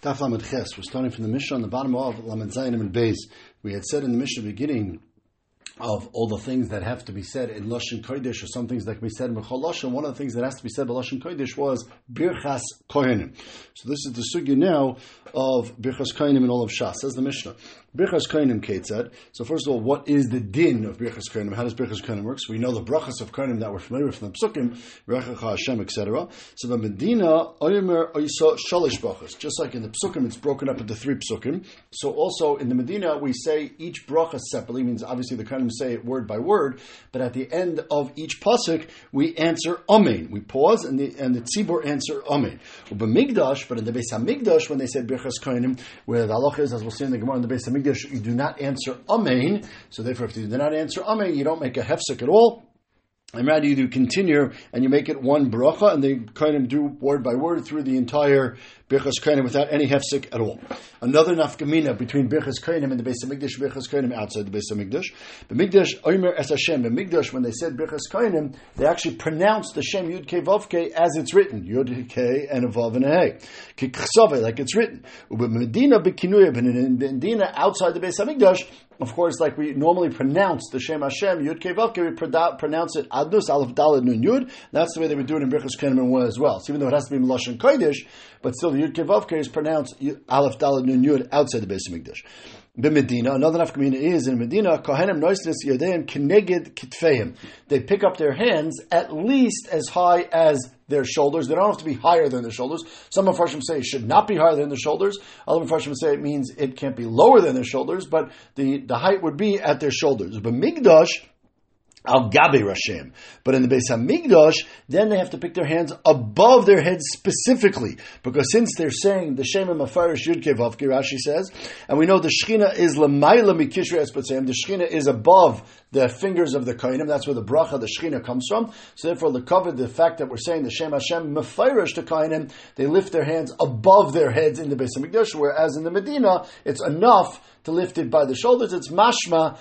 Daf Lamed Ches. We're starting from the Mishnah on the bottom of Lamed Zayin and Beis. We had said in the Mishnah beginning of all the things that have to be said in Lashon Kodesh, or some things that can be said in Bechol Lashon. One of the things that has to be said by Lashon Kodesh was Birchas Kohenim. So this is the sugya now of Birchas Kohenim in all of Shas. Says the Mishnah. Birchas Kohenim Ketzad. So first of all, what is the din of Birchas Kohenim? How does Birchas Kohenim work? So we know the brachas of Kohenim that we're familiar with from the Psukim, Rechacha Hashem, etc. So the Medina, Oyemer Oysa Shalish brachas. Just like in the Psukim, it's broken up into three Psukim. So also in the Medina, we say each bracha separately, means obviously the Kohenim say it word by word, but at the end of each pasuk, we answer Amen. We pause and the, and the Tzibur answer Amen. But in the Beis HaMikdash, when they said Birchas Kohenim, where the halach is, as we'll see in the Gemara in the Beis HaMikdash, you do not answer Amen. So therefore, if you do not answer Amen, you don't make a hefsek at all. And rather you continue and you make it one bracha and they kind of do word by word through the entire Birchas Kohanim without any hefsek at all. Another nafkamina between Birchas Kohanim and the Beis Hamikdash, Birchas Kohanim outside the base Beis Hamikdash. The Mikdash Omer Es Hashem. The Mikdash when they said Birchas Kohanim, they actually pronounced the Shem Yud Kei Vav Kei as it's written Yud Kei and a Vav and a Kiksave like it's written. But Medina Bekinuya, but in Medina outside the Beis Hamikdash, of course, like we normally pronounce the Shem Hashem, Yud Kei we pronounce it Adnus, Aleph Dalet Nun Yud. That's the way they would do it in Birchas One as well. So even though it has to be Melashon Kodesh, but still the Yud Kei is pronounced Aleph Dalet Nun Yud outside the Beis Hamikdash. Medina, another nafkamina is in Medina, Kohanim Noisnes Yodeim Keneged Kitfeim. They pick up their hands at least as high as their shoulders. They don't have to be higher than their shoulders. Some of Farshim say it should not be higher than their shoulders. Other Farshim say it means it can't be lower than their shoulders, but the, the height would be at their shoulders. But Migdash, Al Gabe Rashem. But in the Beis Hamikdash, then they have to pick their hands above their heads specifically. Because since they're saying the Shem and Mafarish Yud Kevavki, Rashi says, and we know the Shechina is Lamaila Mikishra Espatzayim, the Shechina is above the fingers of the Kainim, that's where the bracha, the Shechina comes from. So therefore, the cover, the fact that we're saying the Shem Hashem Mafarish to Kainim, they lift their hands above their heads in the Beis Hamikdash, whereas in the Medina, it's enough to lift it by the shoulders. It's mashma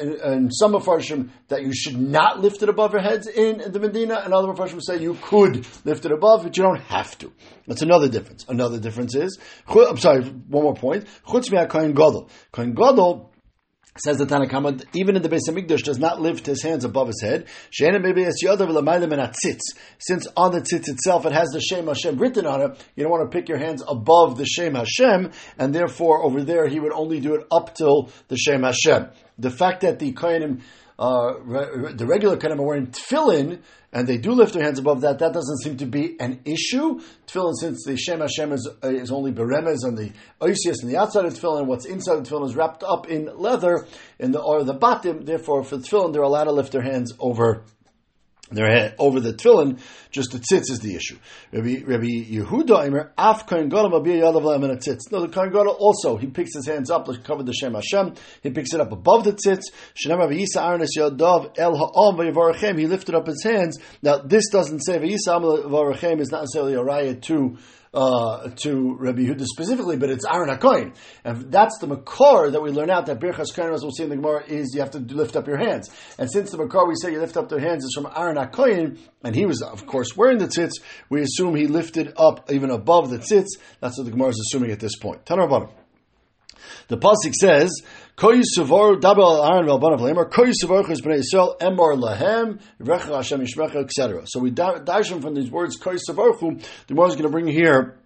and some Mepharshim that you should not lift it above your heads in the Medina, and other Mepharshim say you could lift it above, but you don't have to. That's another difference. Another difference is, I'm sorry, one more point. Chutz Kohen Gadol. Kohen Gadol Says the Tanakhama, even in the Beis Hamikdash, does not lift his hands above his head. Since on the tzitz itself it has the Shem Hashem written on it, you don't want to pick your hands above the Shem Hashem, and therefore over there he would only do it up till the Shem Hashem. The fact that the Kohanim uh, re- the regular Kohanim are wearing tefillin, and they do lift their hands above that, that doesn't seem to be an issue. Tefillin, since the Shem Hashem is, uh, is only beremez on the oisius and the outside of tefillin, what's inside the tefillin is wrapped up in leather, in the or the batim. Therefore, for tefillin, they're allowed to lift their hands over their head over the tefillin, just the tzitz is the issue. Rabbi, Rabbi Yehuda Imer, Af Kohen Gadol Mabir Yadav a tzitz. No, the Kohen Gadol also, he picks his hands up, like cover the Shem Hashem, he picks it up above the tzitz. Shenem Rabbi Yisa Arnes Yadav El Ha'om Vayivarachem, he lifted up his hands. Now, this doesn't say, Vayisa Am Vayivarachem is not necessarily a riot to uh, to Rabbi Yehuda specifically, but it's Aaron HaKoin. And that's the Makar that we learn out that Birchas Kohen, as we'll see in the Gemara, is you have to lift up your hands. And since the Makar we say you lift up their hands is from Aaron HaKoin, and he was, of course, wearing the tzitz, we assume he lifted up even above the tzitz. That's what the Gemara is assuming at this point. Tanur The pasuk says, Koyu Savaru Dabel aron Velbanav Lamer, Koyu Savaru is Bnei Yisrael, Emor Lahem, Recha Hashem Yishmecha, etc. So we him from these words, Koyu Savaru, the Gemara is going to bring here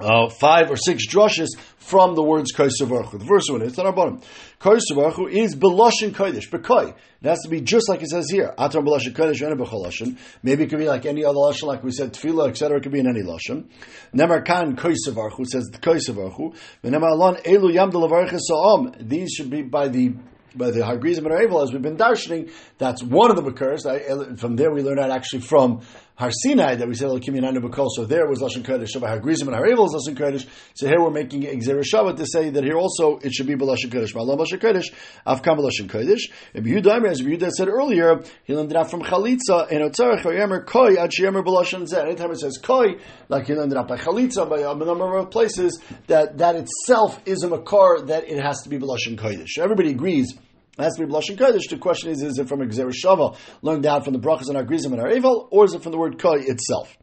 uh, five or six drushes from the words Kaisavarchu. The first one is Tanarbanim. Kaisavarchu is Beloshin Kodesh, Bekoi. It has to be just like it says here. Atam Beloshin Kodesh and. Maybe it could be like any other Lashon, like we said, Tefillah, etc. It could be in any Lashon. Nemar Kan Kaisavarchu says Kaisavarchu. Nemar Alon Elu Yam Sa'om. These should be by the by the Hagrizim and Aravel, as we've been darshaning, that's one of the Makars. From there we learn out actually from Har Sinai that we said Elokim Yananu B'Kol. So there was Lashon Kodesh. So by Hagrizim and Haravel is Lashon Kodesh. So here we're making Exer Shabbat to say that here also it should be B'Lashon Kodesh. Ma'alam Lashon Kodesh, Avkam B'Lashon Kodesh. And Yehuda, as Yehuda said earlier, he learned it out from Chalitza and Otzarech Yomer Koi Ad Shemer B'Lashon Zeh. Anytime it says Koi, like he learned it out by Chalitza, by a number of places, that that itself is a makar that it has to be B'Lashon Kodesh. Everybody agrees it has to be blushing kodesh. The question is: Is it from a shava learned out from the brachas and our grizim and our evil, or is it from the word koi itself?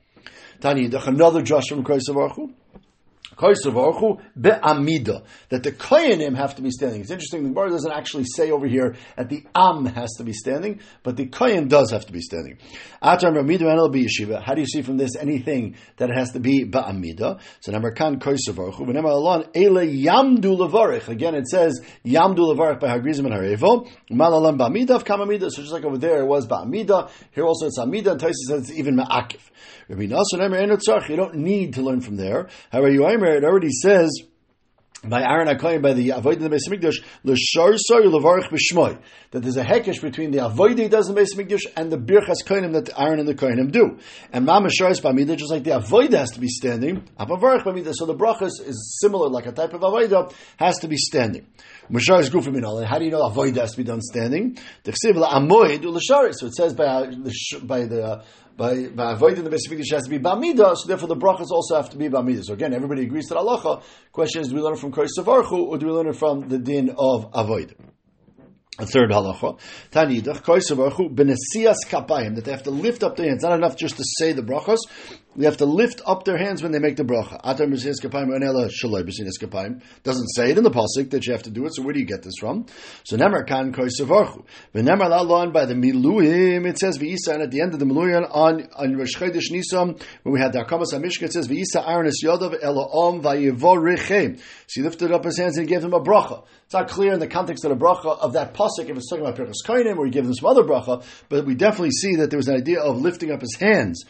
Tani, another drush from Savarchu. Be'amida. That the koyanim have to be standing. It's interesting, the Gemara doesn't actually say over here that the am has to be standing, but the koyan does have to be standing. How do you see from this anything that it has to be ba'amida? So number kan koisavarchu. Whenever alon ele yamdu levarich. Again, it says yamdu levarich by hagrizim and harevo. Malalam ba'amida of kamamida. So just like over there, it was ba'amida. Here also it's amida. And Taisi says it's even ma'akif. You don't need to learn from there. However, you it already says by Aaron HaKoyin, by the Avoid in the Beis Hamikdash, l'shar soy levarich b'shmoy. That there's a hekesh between the Avoid he does in the Beis and the Birchas Koinim that Aaron and the Koinim do. And Mama Sharis Bamida, just like the Avoid has to be standing, Apavarich Bamida, so the Brachas is similar, like a type of Avoid, has to be standing. Mashar is Gufim How do you know Avoid has to be done standing? So it says by, by the by by avoiding the basic has to be bamida, so therefore the brachas also have to be bamida. So again, everybody agrees that halacha. Question is, do we learn it from Kosh Savarchu or do we learn it from the din of avoid? A third halacha, Tanidach, Koisavachu, Benesias Kapayim, that they have to lift up their hands. Not enough just to say the brachas, they have to lift up their hands when they make the bracha. Atar. Doesn't say it in the pasuk that you have to do it, so where do you get this from? So Nemar Kan Lalon by the Miluim, it says V'isa, and at the end of the Miluim on, on Rosh Chodesh Nisan, when we had the Akamas HaMishka, it says V'isa Aaron Yodav Vayevorichem. So he lifted up his hands and he gave them a bracha. It's not clear in the context of the bracha of that pasuk if it's talking about Pirkos Koinim or he gave them some other bracha, but we definitely see that there was an idea of lifting up his hands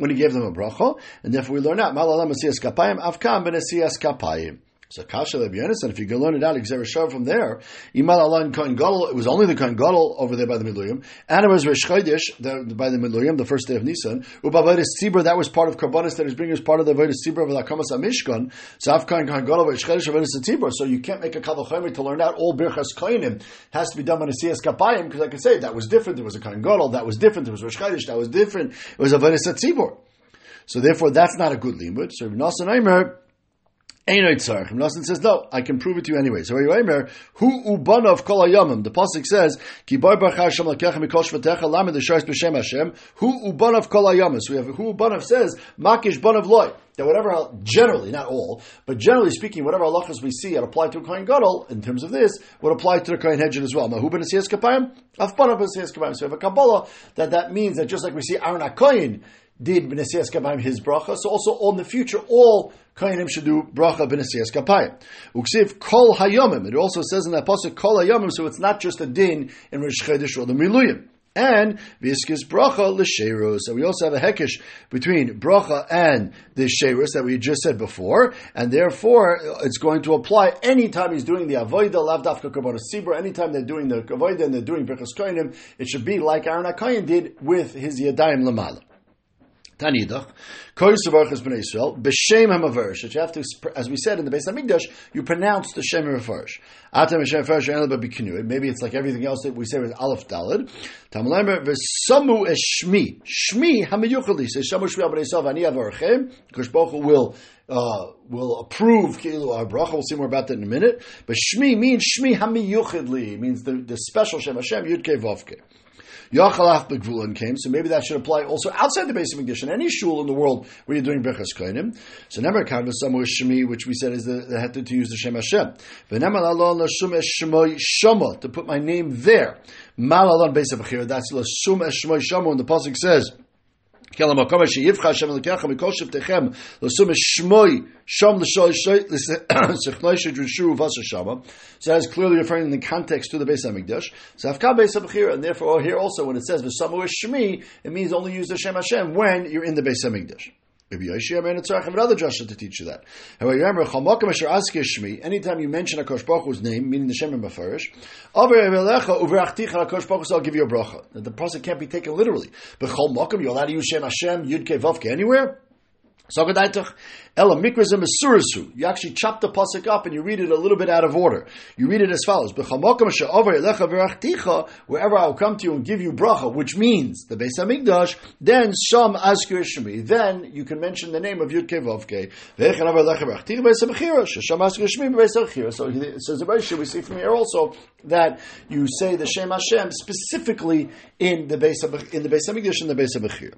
when he gave them a bracha, and therefore we learn out Malalam Asiyas Kapayim Avkam Kapayim. So Kasha and if you can learn it out, Xerishav from there, Imal Alan Kohen Gadol, it was only the Kohen Gadol over there by the Midluyim, and it was Rish by the Midluyim, the first day of Nisan, Ubavoidis Tzibur, that was part of Karbonis that is bringing us part of the Avoidis Tzibur of the HaMishkan, so Av Kohen Kohen Gadol, Rish Chodesh, Avoidis Tzibur, so you can't make a Kavachomer to learn out all Birchas Kohenim, has to be done by Nesiyas Kapayim, because I can say that was different, there was a Kohen Gadol, that was different, there was Rish that was different, it was a Avoidis Tzibur. So therefore, that's not a good limud. So Nasan Aimer, Nosson says, no, I can prove it to you anyway. So who ubanav kol hayamim. The pasuk says, ki bar bar Hashem lakecha mikol shvatecha lamed the shais b'shem Hashem. Who ubanav kol hayamim. So we have who ubanav says, makish banav loy. That whatever, generally, not all, but generally speaking, whatever halachas we see that apply to a kohen gadol in terms of this would apply to the kohen hedjin as well. Mahu ben kapayim, af banav ben kapayim. So we have a kabbalah that that means that just like we see Aaron HaKoyin did b'nesiyas kapayim his bracha, so also in the future all Kohanim should do bracha b'nesiyas kapayim. Uksiv kol hayomim. It also says in that pasuk kol hayomim, so it's not just a din in Rosh Chodesh or the Miluyim. And viskis bracha l'sheirus. So we also have a hekish between bracha and the sheirus that we just said before, and therefore it's going to apply anytime he's doing the avoida lavdafka kabbalah sibra. Anytime they're doing the avoida and they're doing brachas koinim, it should be like Aaron Akayin did with his yadayim lamala. Tanidach, Koy Savarchas Bnei Yisrael, B'Shem HaMavarish, that you have to, as we said in the Beis HaMikdash, you pronounce the Shem HaMavarish. Atem Hashem HaMavarish, Enel B'Kinu. Maybe it's like everything else that we say with Aleph Dalid. Tamalemer, V'Samu Eshmi, Shmi HaMiyuchali, say Shamu Shmi HaBnei Yisrael, V'Ani Avarchem, Kosh Baruch will, uh, will approve Kilu our bracha. We'll see more about that in a minute. But Shmi means Shmi HaMiyuchadli, means the, the special Shem Hashem, Yud Kei Vavke. Yachalach Begvulin came, so maybe that should apply also outside the basic Mikdash, in any shul in the world where you're doing Berchas Koinim. So of some Shemi, which we said is the, the to, use the Shem Hashem. To put my name there. Malalon Beis That's Lasum Eshmoy Shamo, and the Pasuk says, so as clearly referring in the context to the Beis Hamikdash. So Afka Beis Hamikdash, and therefore here also when it says V'samu Shmi, it means only use the Shem Hashem when you're in the Beis Hamikdash. Maybe Yoshi Amen Tzarech have another drasha to teach you that. However, remember Chamakam Asher Askir Shmi. Anytime you mention a Kosh Baruch name, meaning the Shem and Mefarish, Over Evelecha Over Achticha Kosh Baruch I'll give you a bracha. The process can't be taken literally. But Chol Makam, you're allowed to use Shem Hashem Yud Ke Vavke anywhere. You actually chop the pasuk up and you read it a little bit out of order. You read it as follows: Wherever I will come to you and give you bracha, which means the Beis Hamikdash, then Sham Shemi. Then you can mention the name of Yud Kevavke. So it says the we see from here also that you say the Shem Hashem specifically in the Beis in the Beis Hamikdash and the Beis Hamikdash.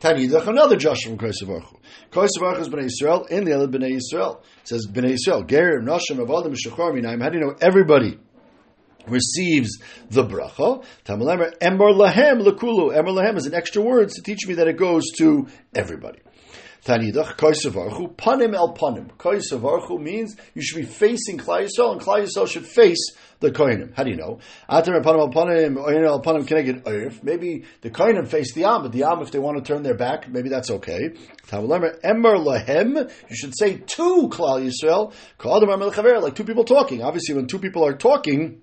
Tanidach, another Joshua from Kosev Baruch Kosev Baruch is Bnei Yisrael, and the other Bnei Yisrael. It says Bnei Yisrael, Gerim, Nashim, Avadim, Shachar, Minaim. How do you know everybody receives the bracha? Tamalemer, Emor Lahem, Lakulu. Emor Lahem is an extra word to teach me that it goes to everybody. Tanidach, Kaisavarchu, Panim el Panim. Kaisavarchu means you should be facing Klai Yisrael, and Klai Yisrael should face the Kohanim. How do you know? Atar Panim el Panim, el Panim, Oif? Maybe the Kohanim face the Am, but the Am, if they want to turn their back, maybe that's okay. Tavalemer, Emer Lahem, you should say to Klal Yisrael, like two people talking. Obviously, when two people are talking,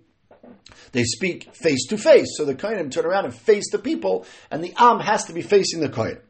they speak face to face. So the Kohanim turn around and face the people, and the Am has to be facing the Kohanim.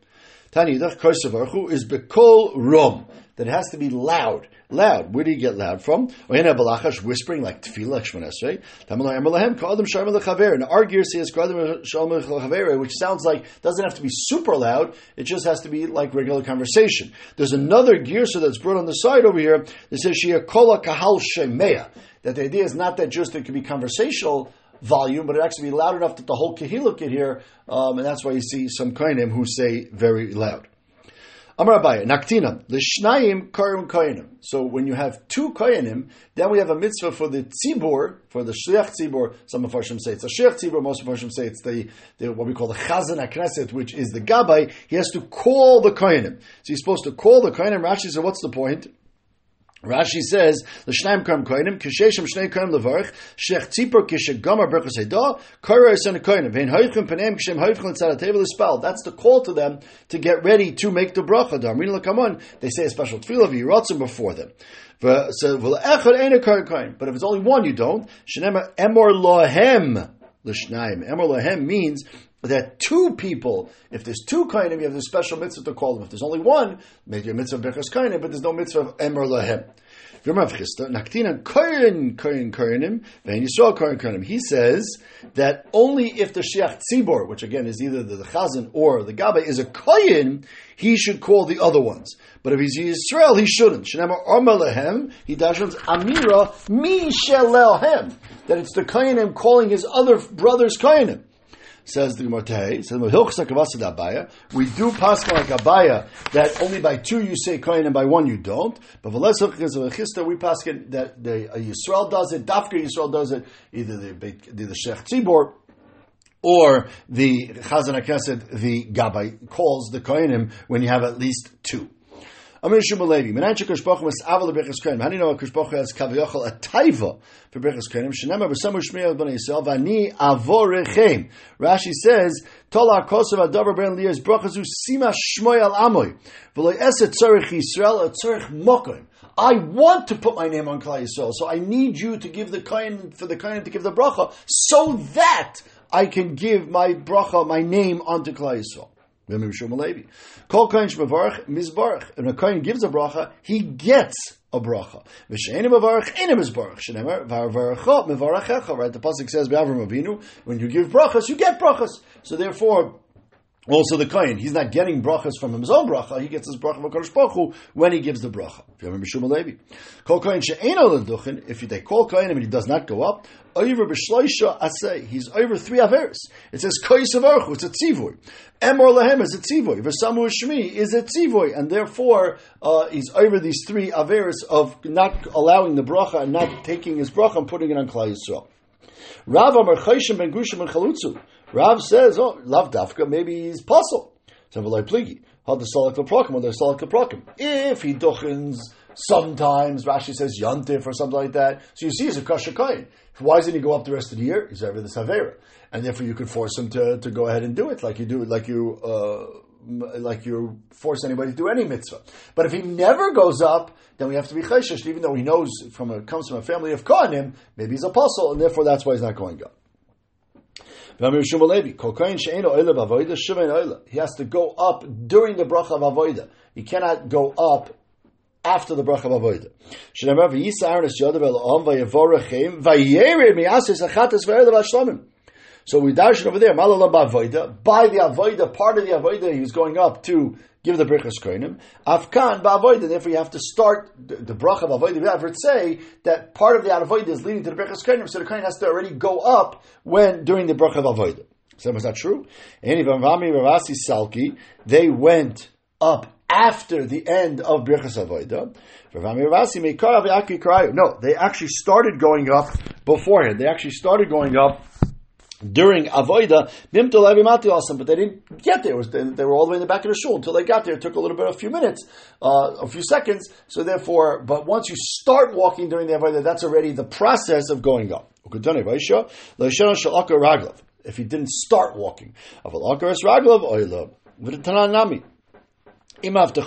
Tani Yidach Kosavarchu is Bekol Rom, that has to be loud. Loud. Where do you get loud from? Oyena Balachash whispering like Tefillah Shmon Esrei. Tamala Emelahem Kadim Sharm Lechaver. And our gear says Kadim Sharm Lechaver, which sounds like doesn't have to be super loud. It just has to be like regular conversation. There's another gear so that's brought on the side over here that says Shia Kola Kahal Shemea. That the idea is not that just it could be conversational volume, but it actually be loud enough that the whole Kehillah could hear, um, and that's why you see some Kohanim who say very loud. Amar Abaye, Naktina, Lishnayim Karim Kohanim. So when you have two Kohanim, then we have a mitzvah for the Tzibor, for the Shliach Tzibor. Some of Farshim say it's a Shliach Tzibor, most of Farshim say it's the, the, what we call the Chazan HaKnesset, which is the Gabbai. He has to call the Kohanim. So he's supposed to call the Kohanim. Rashi said, what's the point? Rashi says, "L'shnaim kaim koinim kisheshem shnei kaim levarich shech tzipor kishegamar berachos heda kaira esen koinim vein hoichim panem kishem hoichim l'tzad table spell." That's the call to them to get ready to make the bracha. Darmin l'kamon. They say a special tefillah v'yiratzim before them. So v'le'echad ein kaim But if it's only one, you don't. Shenema emor lohem l'shnaim. Emor lohem means that two people, if there's two kainim, you have the special mitzvah to call them. If there's only one, maybe a mitzvah of kainim, but there's no mitzvah of emer lahem. He says that only if the shiach tzibor, which again is either the, chazan or the gabe, is a koyin, he should call the other ones. But if he's Yisrael, he shouldn't. He dashens Amira mi shelelhem. That it's the koyinim calling his other brothers koyinim says the Gemara says We do pass like Abaye that only by two you say kohen and by one you don't. But we pass that the Yisrael does it, Dafka Yisrael does it, either the the, the Sheikh Tzibor or the Chazan HaKesed, the Gabbai, calls the Kohenim when you have at least two. Amir Shmuel Levi. Menan shekush baruch was aval lebrichas kohenim. How do you know has kaviyachol a taiva for Yisrael v'ani avorechem. Rashi says tola adavar ben brachazu sima amoy Yisrael a. I want to put my name on Klal Yisrael, so I need you to give the kohen for the kohen to give the bracha, so that I can give my bracha, my name onto Klal Yisrael. Kol kohen shmevarach mizbarach. A kohen gives a bracha, he gets a bracha. Mizbarach. Right? The pasuk says. When you give brachas, you get brachas. So therefore, also the kohen, he's not getting brachas from his own bracha. He gets his bracha from Kodesh Baruch when he gives the bracha. If you remember Shmuel Levi, kol kohen she'eno leduchen. If they call kohen and he does not go up, over b'shloisha asay. He's over three averis. It says koyis avarchu. It's a tzivoy. Emor lahem is a tzivoy. V'samu shmi is a tzivoy, and therefore uh, he's over these three averis of not allowing the bracha and not taking his bracha and putting it on Klal Yisrael. Rav Amar Chayshim ben Gushim and Chalutzu. Rav says, oh, Lav Dafka, maybe he's puzzle. Savalai Pligi. How the Salak or the Salak Leprokim. If he duchens sometimes, Rashi says Yantif or something like that. So you see, he's a Kasha Kain. Why doesn't he go up the rest of the year? He's over the Savera. And therefore you could force him to, to go ahead and do it like you do, like you, uh, like you force anybody to do any mitzvah. But if he never goes up, then we have to be chayshish, even though he knows from a, comes from a family of Kohanim, maybe he's a apostle, and therefore that's why he's not going up. He has to go up during the bracha of avoida. He cannot go up after the bracha of avoida. So we darshan over there, malala ba'avoida. By the avoida, part of the avoida, he was going up to give the brichas koinim. Afkan ba'avoida. Therefore, you have to start the, the bracha of avoida. We have say that part of the avoida is leading to the brichas koinim, so the kohen has to already go up when during the bracha of avoida. So that was that true? Any Vamvami Ravasi Salki, they went up after the end of Birchas Avodah. No, they actually started going up beforehand. They actually started going up during Avoida, but they didn't get there. They were all the way in the back of the shul until they got there. It took a little bit, a few minutes, uh, a few seconds. So therefore, but once you start walking during the Avoida, that's already the process of going up. If he didn't start walking, the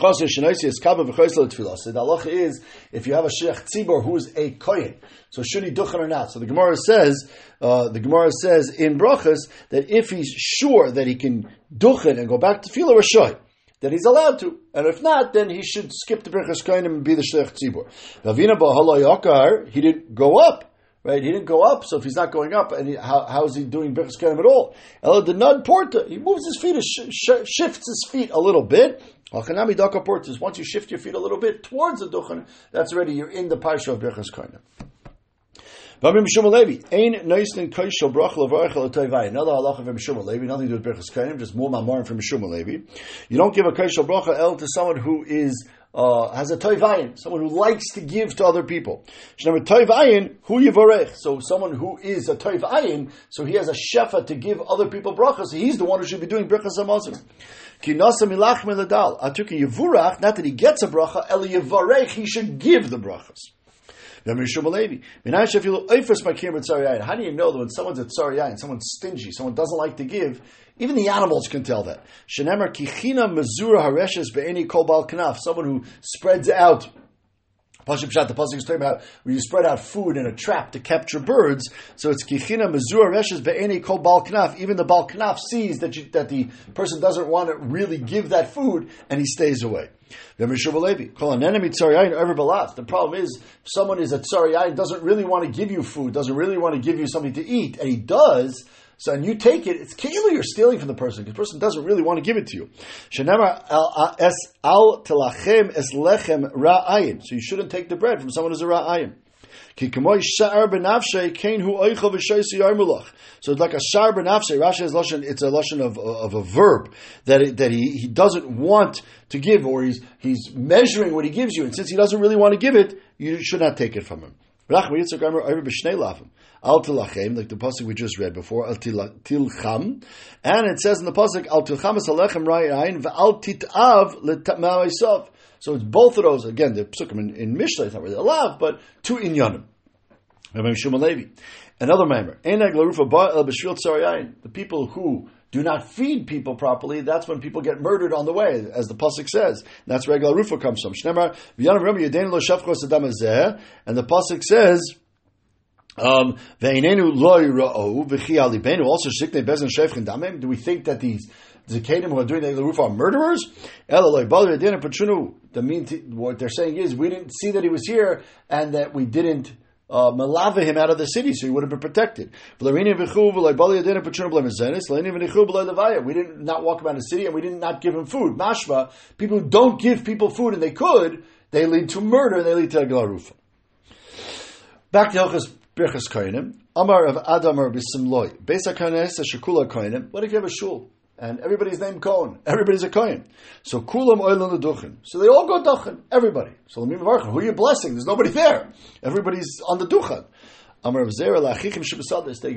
halacha is if you have a sheikh tzibor who's a kohen, so should he duchen or not? So the Gemara says, uh, the Gemara says in brachas that if he's sure that he can duchen and go back to fila rashoy, then he's allowed to, and if not, then he should skip the brachas kohen and be the sheikh tzibor. Ravina ba'hala he didn't go up right? He didn't go up, so if he's not going up, and he, how, how is he doing Birchas at all? Ela the Nud Porta, he moves his feet, sh- sh- shifts his feet a little bit. Daka once you shift your feet a little bit towards the Duchen, that's already, you're in the Parsha of Birchas Kenim. Another halacha from Mishum Levi, nothing to do with Birchas Kenim, just more mamorim from Mishum Levi. You don't give a kaishal bracha el to someone who is uh, has a toivayin, someone who likes to give to other people. Toivayin, who yivorech. So someone who is a toivayin, so he has a shefa to give other people brachas. So he's the one who should be doing brachas hamazon. Ki nasa milach meladal. Atuki yivurach, not that he gets a bracha, el yivorech, he should give the brachas. How do you know that when someone's at tzarayayin, someone's stingy, someone doesn't like to give, even the animals can tell that. Shenemer kichina mezura hareshes be'eni kol bal kanaf, someone who spreads out Pashim Pshat, the Pasuk is talking about where you spread out food in a trap to capture birds. So it's Kichina Mezura Reshes Be'eni Kol balknaf. Even the Bal Knaf sees that, you, that the person doesn't want to really give that food and he stays away. The problem is, someone is a tsariyayin, doesn't really want to give you food, doesn't really want to give you something to eat, and he does, so and you take it, it's keilu you're stealing from the person because the person doesn't really want to give it to you. Uh, ra'ayin. So you shouldn't take the bread from someone who's a ra'ayin. So it's like a shar benafshe. Rashi is lashon. It's a lashon of, of a verb that it, that he, he doesn't want to give, or he's he's measuring what he gives you, and since he doesn't really want to give it, you should not take it from him. Al tilachem, like the pasuk we just read before, al tilcham, and it says in the pasuk al tilcham es alechem rayin v'al titav l'tamaisav. So it's both of those. Again, the psukim in, in Mishnah, it's not really allowed, but two inyanim. Another member, uh, the people who do not feed people properly, that's when people get murdered on the way, as the pasuk says. that's where Rufa comes from. And the pasuk says. Um, do we think that these Zakadim who are doing the roof are murderers? The mean what they're saying is we didn't see that he was here and that we didn't uh, malava him out of the city, so he would have been protected. We did not walk around the city, and we did not not give him food. Mashva, people who don't give people food, and they could, they lead to murder, and they lead to Aglarufa. Back to Hilchas Birchas Koinim. Amar of Adam or Bisimloi. Besa Koines Shekula Koinim. What if you have a shul? And everybody's named Kohen. Everybody's a Kohen. So Kulam Oilan Duchen. So they all go Duchen. Everybody. So Lamim Varcha. Who are you blessing? There's nobody there. Everybody's on the Duchen. Amar of Zera Lachichim Shibasadis. They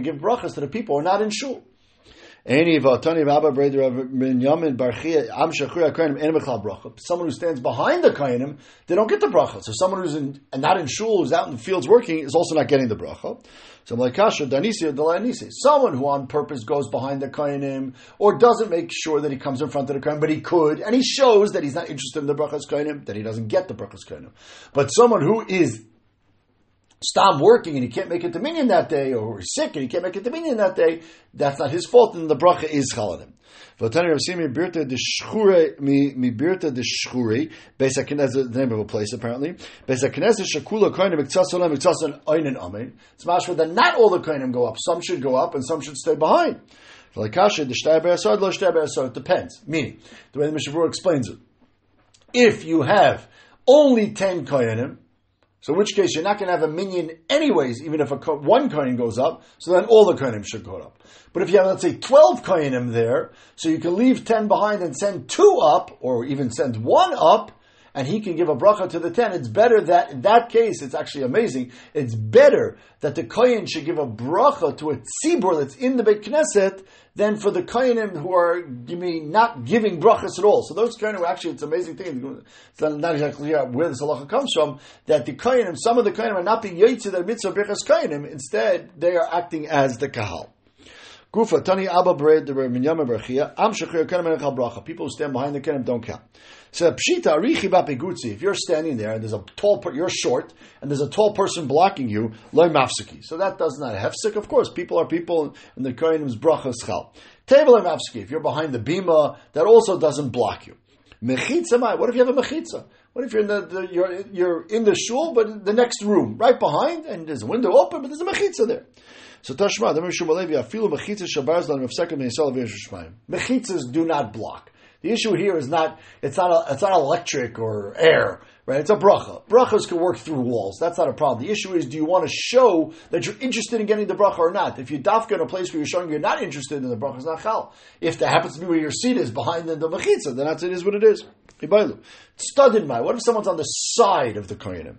give brachas to the people who are not in shul. Someone who stands behind the kainim, they don't get the bracha. So someone who's in and not in shul, who's out in the fields working, is also not getting the bracha. So like kasha danisi dalanisi. Someone who on purpose goes behind the kainim, or doesn't make sure that he comes in front of the kainim, but he could, and he shows that he's not interested in the brachas kainim, that he doesn't get the brachas kainim. But someone who is stop working and he can't make it to minyan that day, or he's sick and he can't make it to minyan that day, that's not his fault, and the bracha is chaladim. V'atani Rav Simi birta de shchure mi birta de shchure. Beis the name of a place apparently. Beis Hakinez shakula koinim miktsas olam miktsas oinen amen. It's mashma that not all the koinim go up. Some should go up and some should stay behind. V'lakasha de shtei be'asad lo shtei be'asad. It depends. Meaning the way the Mishnah explains it. If you have only ten koinim So in which case you're not going to have a minion anyways, even if a, one kohen goes up, so then all the kohenim should go up. But if you have, let's say, 12 kohenim there, so you can leave 10 behind and send two up, or even send one up, and he can give a bracha to the ten, it's better that in that case, it's actually amazing. It's better that the kohen should give a bracha to a tzibur that's in the Beit Knesset than for the kohenim who are mean, not giving brachas at all. So those kohenim actually, it's an amazing thing. It's not exactly clear where this halacha comes from. That the kohenim, some of the kohenim are not being yaitzi the mitzvah brachas kohenim. Instead, they are acting as the kahal. Gufa, Tani Abba Bered, the Minyama Berachia, Am Shechir Kenem Bracha. People who stand behind the Kenem don't count. So Pshita Arichi Bapigutzi, if you're standing there and there's a tall, per- you're short, and there's a tall person blocking you, Loy Mafsiki. So that does not hefsik. Of course, people are people, and the Kenem's Bracha Schal. Table Mafsiki, if you're behind the Bima, that also doesn't block you. Mechitza Mai, what if you have a Mechitza? What if you're in the, the, you're you're in the shul, but the next room, right behind, and there's a window open, but there's a mechitza there. So Tashma, the Mishum afilu mechitza shabars lan mefsekim meisal v'yeshishmayim. Mechitzas do not block. The issue here is not it's not a, it's not electric or air, right? It's a bracha. Brachas can work through walls. That's not a problem. The issue is do you want to show that you're interested in getting the bracha or not? If you dafka in a place where you're showing you're not interested in the bracha, it's not chal. If that happens to be where your seat is behind the, the mechitza, then that's it is what it is. Studded my. What if someone's on the side of the kohenim?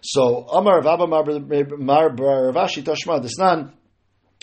So Amar Rabba Mar Ravashi Tashma Desnan.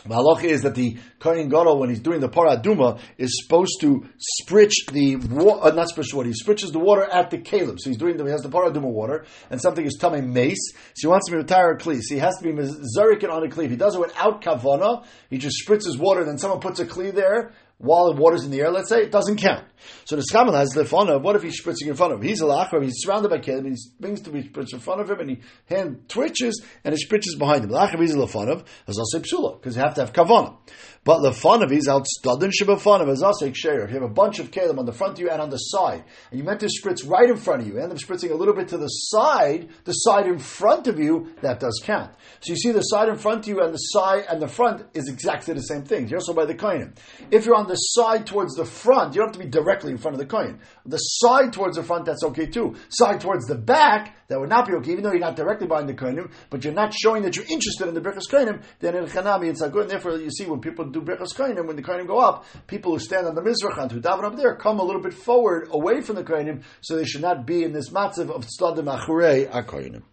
The halacha is that the Kohen Gadol, when he's doing the paraduma, is supposed to spritch the water, uh, not spritch water, he spritches the water at the kalim. So he's doing the, he has the paraduma water, and something is tummy mace, so he wants to be retire a kli. So he has to be mizarikin on a kli. He does it without kavana, he just spritzes water, then someone puts a kli there, while the water's in the air, let's say, it doesn't count. So the Schaman has of what if he's spritzing in front of him? He's a lachar, he's surrounded by kelim, he brings to be spritz in front of him, and he hand twitches and he spritches behind him. Lachar he's a lefanov, as also psula, because you have to have kavana. But lefanov he's out shebefanov, as also ksher. If you have a bunch of kelim on the front of you and on the side, and you meant to spritz right in front of you, end up spritzing a little bit to the side, the side in front of you, that does count. So you see the side in front of you and the side and the front is exactly the same thing. You're also by the kohen. If you're on the side towards the front, you don't have to be directly in front of the kohen. The side towards the front, that's okay too. Side towards the back, that would not be okay, even though you're not directly behind the kohenim, but you're not showing that you're interested in the brechas kohenim, then in chanami it's not good. And therefore, you see when people do brechas kohenim, when the kohenim go up, people who stand on the mizrachan, who daven up there, come a little bit forward, away from the kohenim, so they should not be in this matzav of tzadim achrei a kohenim.